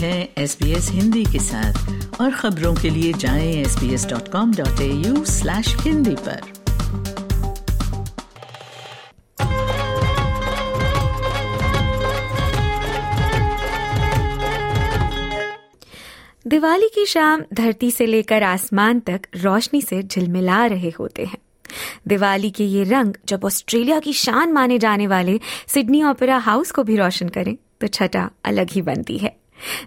हैं एस हिंदी के साथ। और खबरों के लिए जाएँ S B S dot com dot A U slash Hindi पर। दिवाली की शाम धरती से लेकर आसमान तक रोशनी से झिलमिला रहे होते हैं। दिवाली के ये रंग जब ऑस्ट्रेलिया की शान माने जाने वाले सिडनी ओपेरा हाउस को भी रोशन करें तो छटा अलग ही बनती है।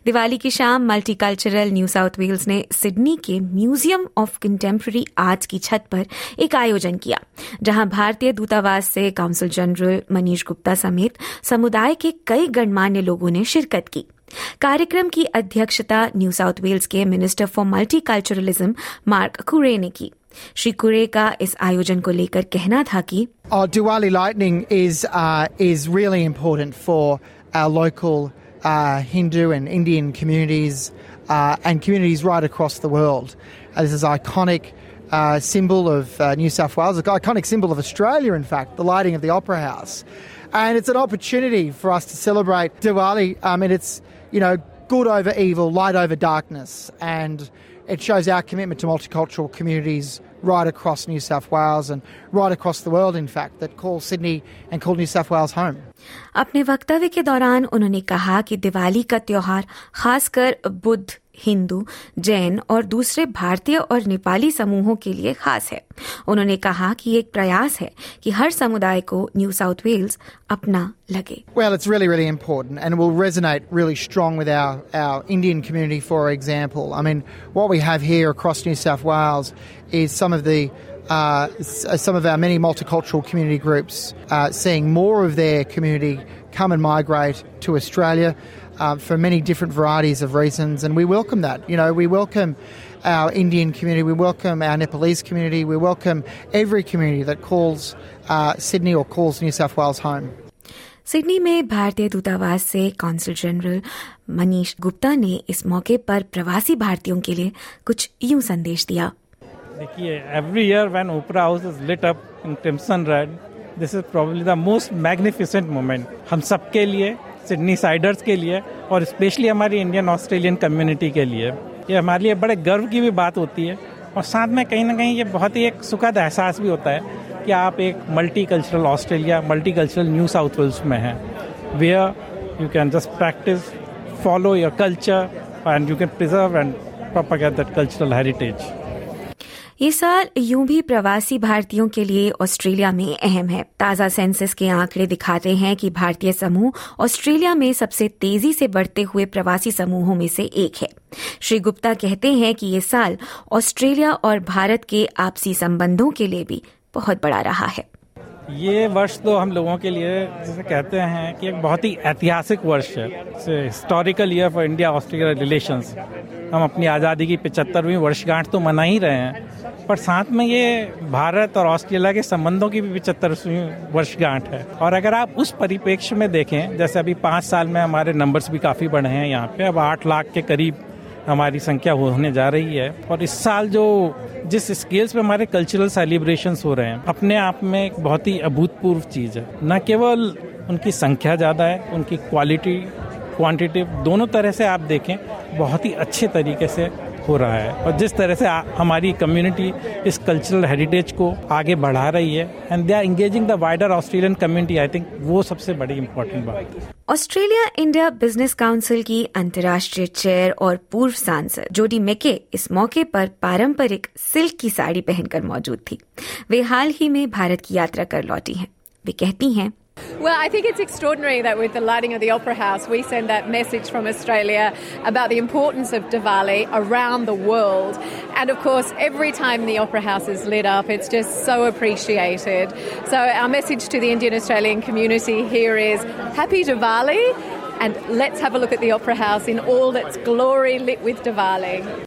दिवाली की शाम मल्टीकल्चरल न्यू साउथ वेल्स ने सिडनी के म्यूज़ियम ऑफ़ कंटेम्प्रेरी आर्ट की छत पर एक आयोजन किया जहाँ भारतीय दूतावास से काउंसिल जनरल मनीष गुप्ता समेत समुदाय के कई गणमान्य लोगों ने शिरकत की। कार्यक्रम की अध्यक्षता न्यू साउथ वेल्स के minister for multiculturalism Mark Coure ने की। श्री कुरे का इस आयोजन को लेकर कहना था कि Oh, uh, our uh, Hindu and Indian communities uh, and communities right across the world. Uh, this is iconic uh, symbol of uh, New South Wales, an iconic symbol of Australia. In fact, the lighting of the Opera House, and it's an opportunity for us to celebrate Diwali. Um, mean, it's you know good over evil, light over darkness, and it shows our commitment to multicultural communities right across New South Wales and right across the world, in fact, that call Sydney and call New South Wales home. अपने वक्तव्य के दौरान उन्होंने कहा कि दिवाली का त्योहार खासकर बुद्ध हिंदू जैन और दूसरे भारतीय और नेपाली समूहों के लिए खास है उन्होंने कहा कि ये एक प्रयास है कि हर समुदाय को न्यू साउथ वेल्स अपना लगे Well, it's really, really important and it will resonate really strong with our, our Indian community, for example. I mean, what we have here across New South Wales is some of the uh, s- some of our many multicultural community groups uh, seeing more of their community come and migrate to Australia uh, for many different varieties of reasons, and we welcome that. You know, we welcome our Indian community, we welcome our Nepalese community, we welcome every community that calls uh, Sydney or calls New South Wales home. Sydney में भारतीय दूतावास से consul general Manish Gupta ने इस मौके पर प्रवासी भारतीयों के लिए कुछ यूं संदेश दिया देखिए every year when Opera House is lit up in crimson red this is probably the most magnificent moment हम सबके लिए सिडनी साइडर्स के लिए, और स्पेशली हमारी इंडियन ऑस्ट्रेलियन कम्युनिटी के लिए। ये हमारे लिए बड़े गर्व की भी बात होती है। और साथ में कहीं ना कहीं ये बहुत ही एक सुखद एहसास भी होता है कि आप एक multicultural Australia multicultural New South Wales में हैं। Where you can just practise follow your culture and you can preserve and propagate that cultural heritage ये साल यूँ भी प्रवासी भारतीयों के लिए ऑस्ट्रेलिया में अहम है। ताज़ा सेंसस के आंकड़े दिखाते हैं कि भारतीय समूह ऑस्ट्रेलिया में सबसे तेज़ी से बढ़ते हुए प्रवासी समूहों में से एक है। श्री गुप्ता कहते हैं कि ये साल ऑस्ट्रेलिया और भारत के आपसी संबंधों के लिए भी बहुत बड़ा रहा है। ये वर्ष तो हम लोगों के लिए जैसे कहते हैं कि एक बहुत ही ऐतिहासिक वर्ष है। Historical year for India Australia relations हम अपनी आज़ादी की पिचहत्तरवीं वर्षगांठ तो मना ही रहे हैं। पर साथ में ये भारत और ऑस्ट्रेलिया के संबंधों की भी पिचहत्तरवीं वर्षगांठ है। और अगर आप उस परिप्रेक्ष्य में देखें, जैसे अभी पाँच साल में हमारे नंबर्स भी काफ़ी बढ़े हैं यहाँ पे, अब आठ लाख के करीब हमारी संख्या होने जा रही है। और इस साल जो जिस स्केल्स पे हमारे कल्चरल सेलिब्रेशंस हो रहे हैं, अपने आप में एक बहुत ही अभूतपूर्व चीज़ है। न केवल उनकी संख्या ज़्यादा है, उनकी क्वालिटी क्वांटिटी दोनों तरह से आप देखें, बहुत ही अच्छे तरीके से हो रहा है। और जिस तरह से हमारी कम्युनिटी इस कल्चरल हेरिटेज को आगे बढ़ा रही है and they are engaging the wider Australian community I think वो सबसे बड़ी इंपॉर्टेंट बात है। ऑस्ट्रेलिया इंडिया बिज़नेस काउंसिल की अंतर्राष्ट्रीय चेयर और पूर्व सांसद जोडी मेके इस मौके पर पारंपरिक सिल्क की साड़ी पहनकर मौजूद थी। वे हाल ही में भारत की यात्रा कर लौटी हैं। वे कहती हैं Well, I think it's extraordinary that with the lighting of the Opera House, we send that message from Australia about the importance of Diwali around the world. And of course, every time the Opera House is lit up, it's just so appreciated. So, our message to the Indian Australian community here is Happy Diwali, and let's have a look at the Opera House in all its glory lit with Diwali.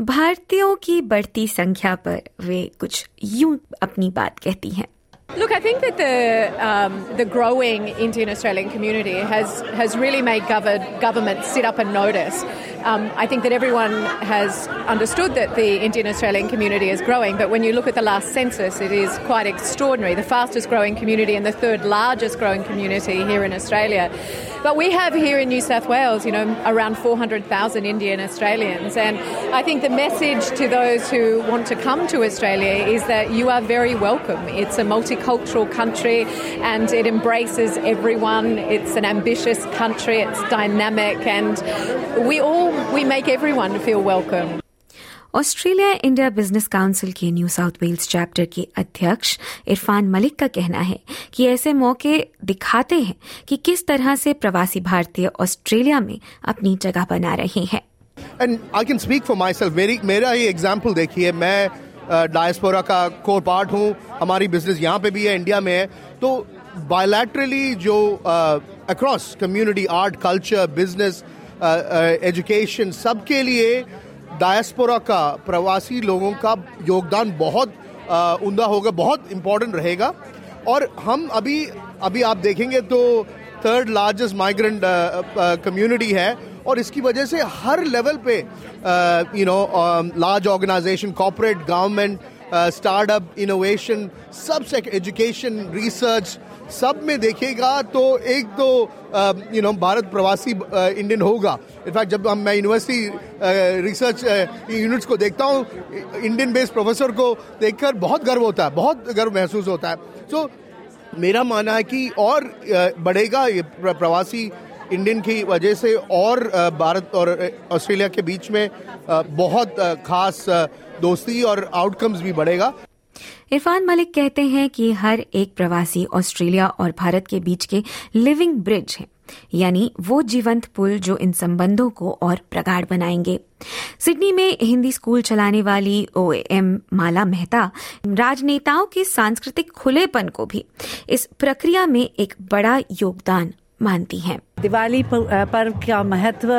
भारतीयों की बढ़ती संख्या पर वे कुछ यूं अपनी बात कहती हैं Look, I think that the um, the growing Indian Australian community has has really made govern, government sit up and notice Um, I think that everyone has understood that the Indian Australian community is growing, but when you look at the last census, it is quite extraordinary. The fastest growing community and the third largest growing community here in Australia. But we have here in New South Wales, you know, around 400,000 Indian Australians. And I think the message to those who want to come to Australia is that you are very welcome. It's a multicultural country and it embraces everyone. It's an ambitious country, it's dynamic, and we all we make everyone feel welcome. Australia India Business Council के New South Wales chapter के अध्यक्ष इरफान मलिक का कहना है कि ऐसे मौके दिखाते हैं कि किस तरह से प्रवासी भारतीय ऑस्ट्रेलिया में अपनी जगह बना रहे हैं। And I can speak for myself मेरी मेरा ही एग्ज़ाम्पल देखिए मैं डायस्पोरा का कोर पार्ट हूँ हमारी बिज़नेस यहाँ पे भी है इंडिया में है। तो बायोलैटरली जो across community art culture business education सबके लिए डायस्पोरा का, प्रवासी लोगों का योगदान बहुत उमदा होगा, बहुत इम्पोर्टेंट रहेगा। और हम अभी अभी आप देखेंगे तो थर्ड लार्जेस्ट माइग्रेंट कम्युनिटी है। और इसकी वजह से हर लेवल पे you know large organisation corporate government startup innovation सब एजुकेशन रिसर्च सब में देखेगा तो एक तो यू नो भारत प्रवासी इंडियन होगा। इनफैक्ट जब हम मैं यूनिवर्सिटी रिसर्च यूनिट्स को देखता हूँ इंडियन बेस्ड प्रोफेसर को देखकर बहुत गर्व होता है बहुत गर्व महसूस होता है। सो so, मेरा मानना है कि और बढ़ेगा ये प्रवासी इंडियन की वजह से और भारत और ऑस्ट्रेलिया के बीच में बहुत खास दोस्ती और आउटकम्स भी बढ़ेगा। इरफान मलिक कहते हैं कि हर एक प्रवासी ऑस्ट्रेलिया और भारत के बीच के लिविंग ब्रिज है, यानी वो जीवंत पुल जो इन संबंधों को और प्रगाढ़ बनाएँगे। सिडनी में हिंदी स्कूल चलाने वाली ओ एम माला मेहता राजनेताओं के सांस्कृतिक खुलेपन को भी इस प्रक्रिया में एक बड़ा योगदान मानती हैं। दिवाली पर्व का महत्व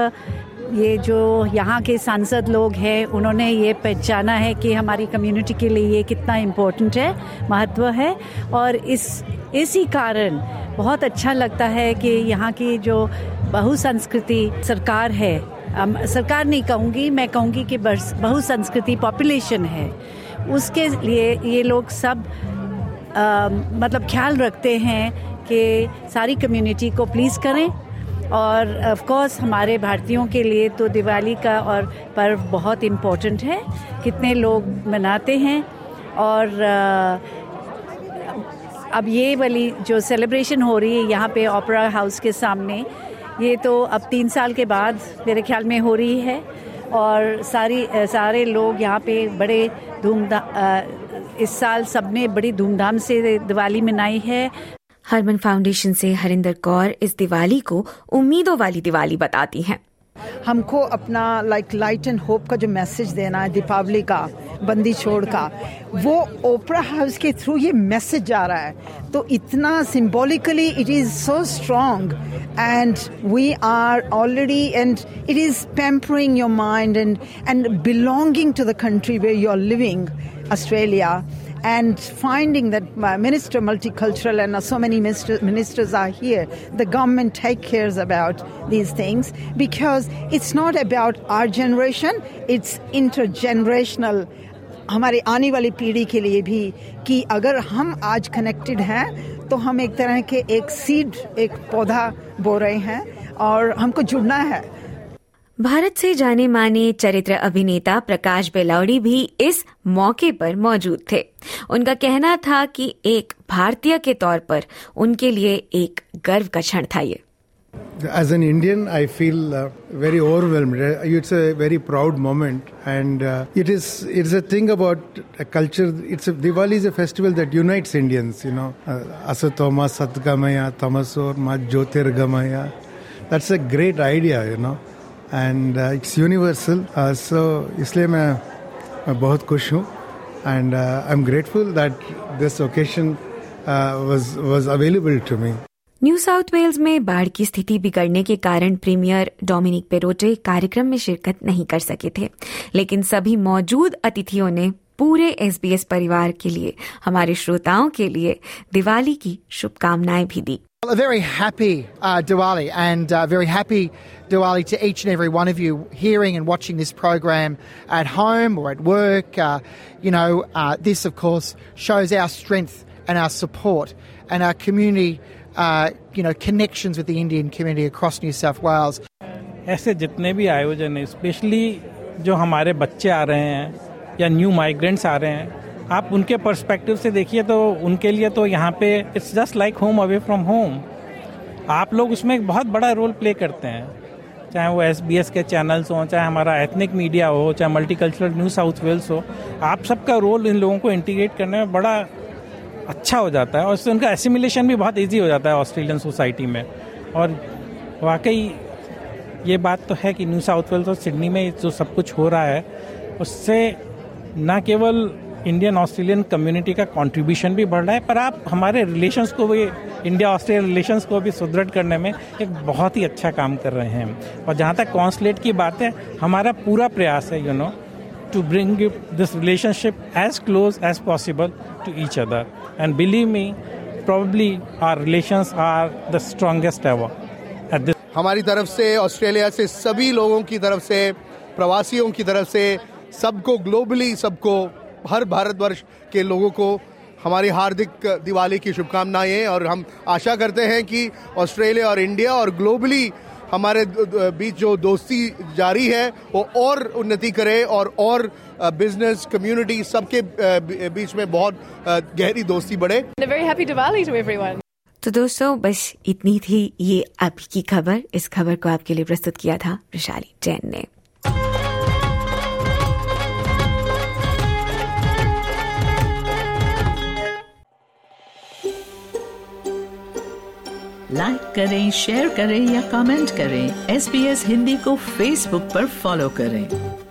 ये जो यहाँ के सांसद लोग हैं उन्होंने ये पहचाना है कि हमारी कम्युनिटी के लिए ये कितना इम्पोर्टेंट है महत्व है। और इस इसी कारण बहुत अच्छा लगता है कि यहाँ की जो बहुसंस्कृति सरकार है सरकार नहीं कहूँगी मैं कहूँगी कि बहुसंस्कृति पॉपुलेशन है। उसके लिए ये लोग सब आ, मतलब ख्याल रखते हैं कि सारी कम्युनिटी को प्लीज़ करें। और ऑफ़ कोर्स हमारे भारतीयों के लिए तो दिवाली का और पर्व बहुत इम्पोर्टेंट है। कितने लोग मनाते हैं और अब ये वाली जो सेलिब्रेशन हो रही है यहाँ पे ओपरा हाउस के सामने, ये तो अब तीन साल के बाद मेरे ख्याल में हो रही है और सारी सारे लोग यहाँ पे बड़े धूमधाम इस साल सबने बड़ी धूमधाम से दिवाली मनाई है। हरमन फाउंडेशन से हरिंदर कौर इस दिवाली को उम्मीदों वाली दिवाली बताती हैं। हमको अपना लाइक लाइट एंड होप का जो मैसेज देना है दीपावली का, बंदी छोड़ का, वो ओपरा हाउस के थ्रू ये मैसेज जा रहा है। तो इतना symbolically it is so strong and we are already and it is pampering your mind and and belonging to the country way you are living Australia and finding that uh, minister multicultural and uh, so many minister, ministers are here the government take cares about these things because it's not about our generation it's intergenerational हमारे आने वाली पीढ़ी के लिए भी कि अगर हम आज कनेक्टेड हैं तो हम एक तरह के एक सीड एक पौधा बो रहे हैं और हमको जुड़ना है भारत से जाने माने चरित्र अभिनेता प्रकाश बेलौड़ी भी इस मौके पर मौजूद थे। उनका कहना था कि एक भारतीय के तौर पर उनके लिए एक गर्व का क्षण था ये। As an Indian I feel very overwhelm it's a very proud moment and it is it's a thing about culture it's Diwali is a festival that unites Indians you know असो तोमा सतगमया तमसोर मा ज्योतिर्गमया that's a great idea you know and it's universal so इसलिए मैं मैं बहुत खुश हूँ। And I am grateful that this occasion was was available to me New South Wales में बाढ़ की स्थिति बिगड़ने के कारण प्रीमियर डोमिनिक पेरोटे कार्यक्रम में शिरकत नहीं कर सके थे। लेकिन सभी मौजूद अतिथियों ने पूरे एसबीएस परिवार के लिए हमारे श्रोताओं के लिए दिवाली की शुभकामनाएँ भी दी। A very happy uh, Diwali and uh, very happy Diwali to each and every one of you hearing and watching this program at home or at work. Uh, you know, uh, this of course shows our strength and our support and our community, uh, you know, connections with the Indian community across New South Wales. ऐसे जितने भी आयोजन हैं specially जो हमारे बच्चे आ रहे हैं या न्यू माइग्रेंट्स आ रहे हैं आप उनके पर्सपेक्टिव से देखिए तो उनके लिए तो यहाँ पे it's just like home away from home आप लोग उसमें एक बहुत बड़ा रोल प्ले करते हैं चाहे वो एस बी एस के चैनल्स हों, चाहे हमारा एथनिक मीडिया हो, चाहे मल्टीकल्चरल न्यू साउथ वेल्स हो, आप सबका रोल इन लोगों को इंटीग्रेट करने में बड़ा अच्छा हो जाता है और उससे उनका एसिमिलेशन भी बहुत ईजी हो जाता है ऑस्ट्रेलियन सोसाइटी में। और वाकई ये बात तो है कि न्यू साउथ वेल्स और सिडनी में जो सब कुछ हो रहा है, उससे ना केवल इंडियन ऑस्ट्रेलियन कम्युनिटी का कंट्रीब्यूशन भी बढ़ रहा है, पर आप हमारे रिलेशंस को भी इंडिया ऑस्ट्रेलिया रिलेशंस को भी सुदृढ़ करने में एक बहुत ही अच्छा काम कर रहे हैं और जहाँ तक कॉन्सलेट की बात है, हमारा पूरा प्रयास है you know to bring this relationship as close as possible to each other and believe me probably our relations are the strongest ever at this. हमारी तरफ़ से ऑस्ट्रेलिया से, सभी लोगों की तरफ़ से, प्रवासियों की तरफ़ से, सबको ग्लोबली सबको हर भारतवर्ष के लोगों को हमारी हार्दिक दिवाली की शुभकामनाएँ और हम आशा करते हैं कि ऑस्ट्रेलिया और इंडिया और ग्लोबली हमारे बीच जो दोस्ती जारी है वो और उन्नति करे और और बिज़नेस कम्युनिटी सबके बीच में बहुत गहरी दोस्ती बढ़े। तो दोस्तों बस इतनी थी ये अभी की खबर। इस खबर को आपके लिए प्रस्तुत किया था विशाली जैन ने। लाइक करें शेयर करें या कमेंट करें एस हिंदी को फेसबुक पर फॉलो करें।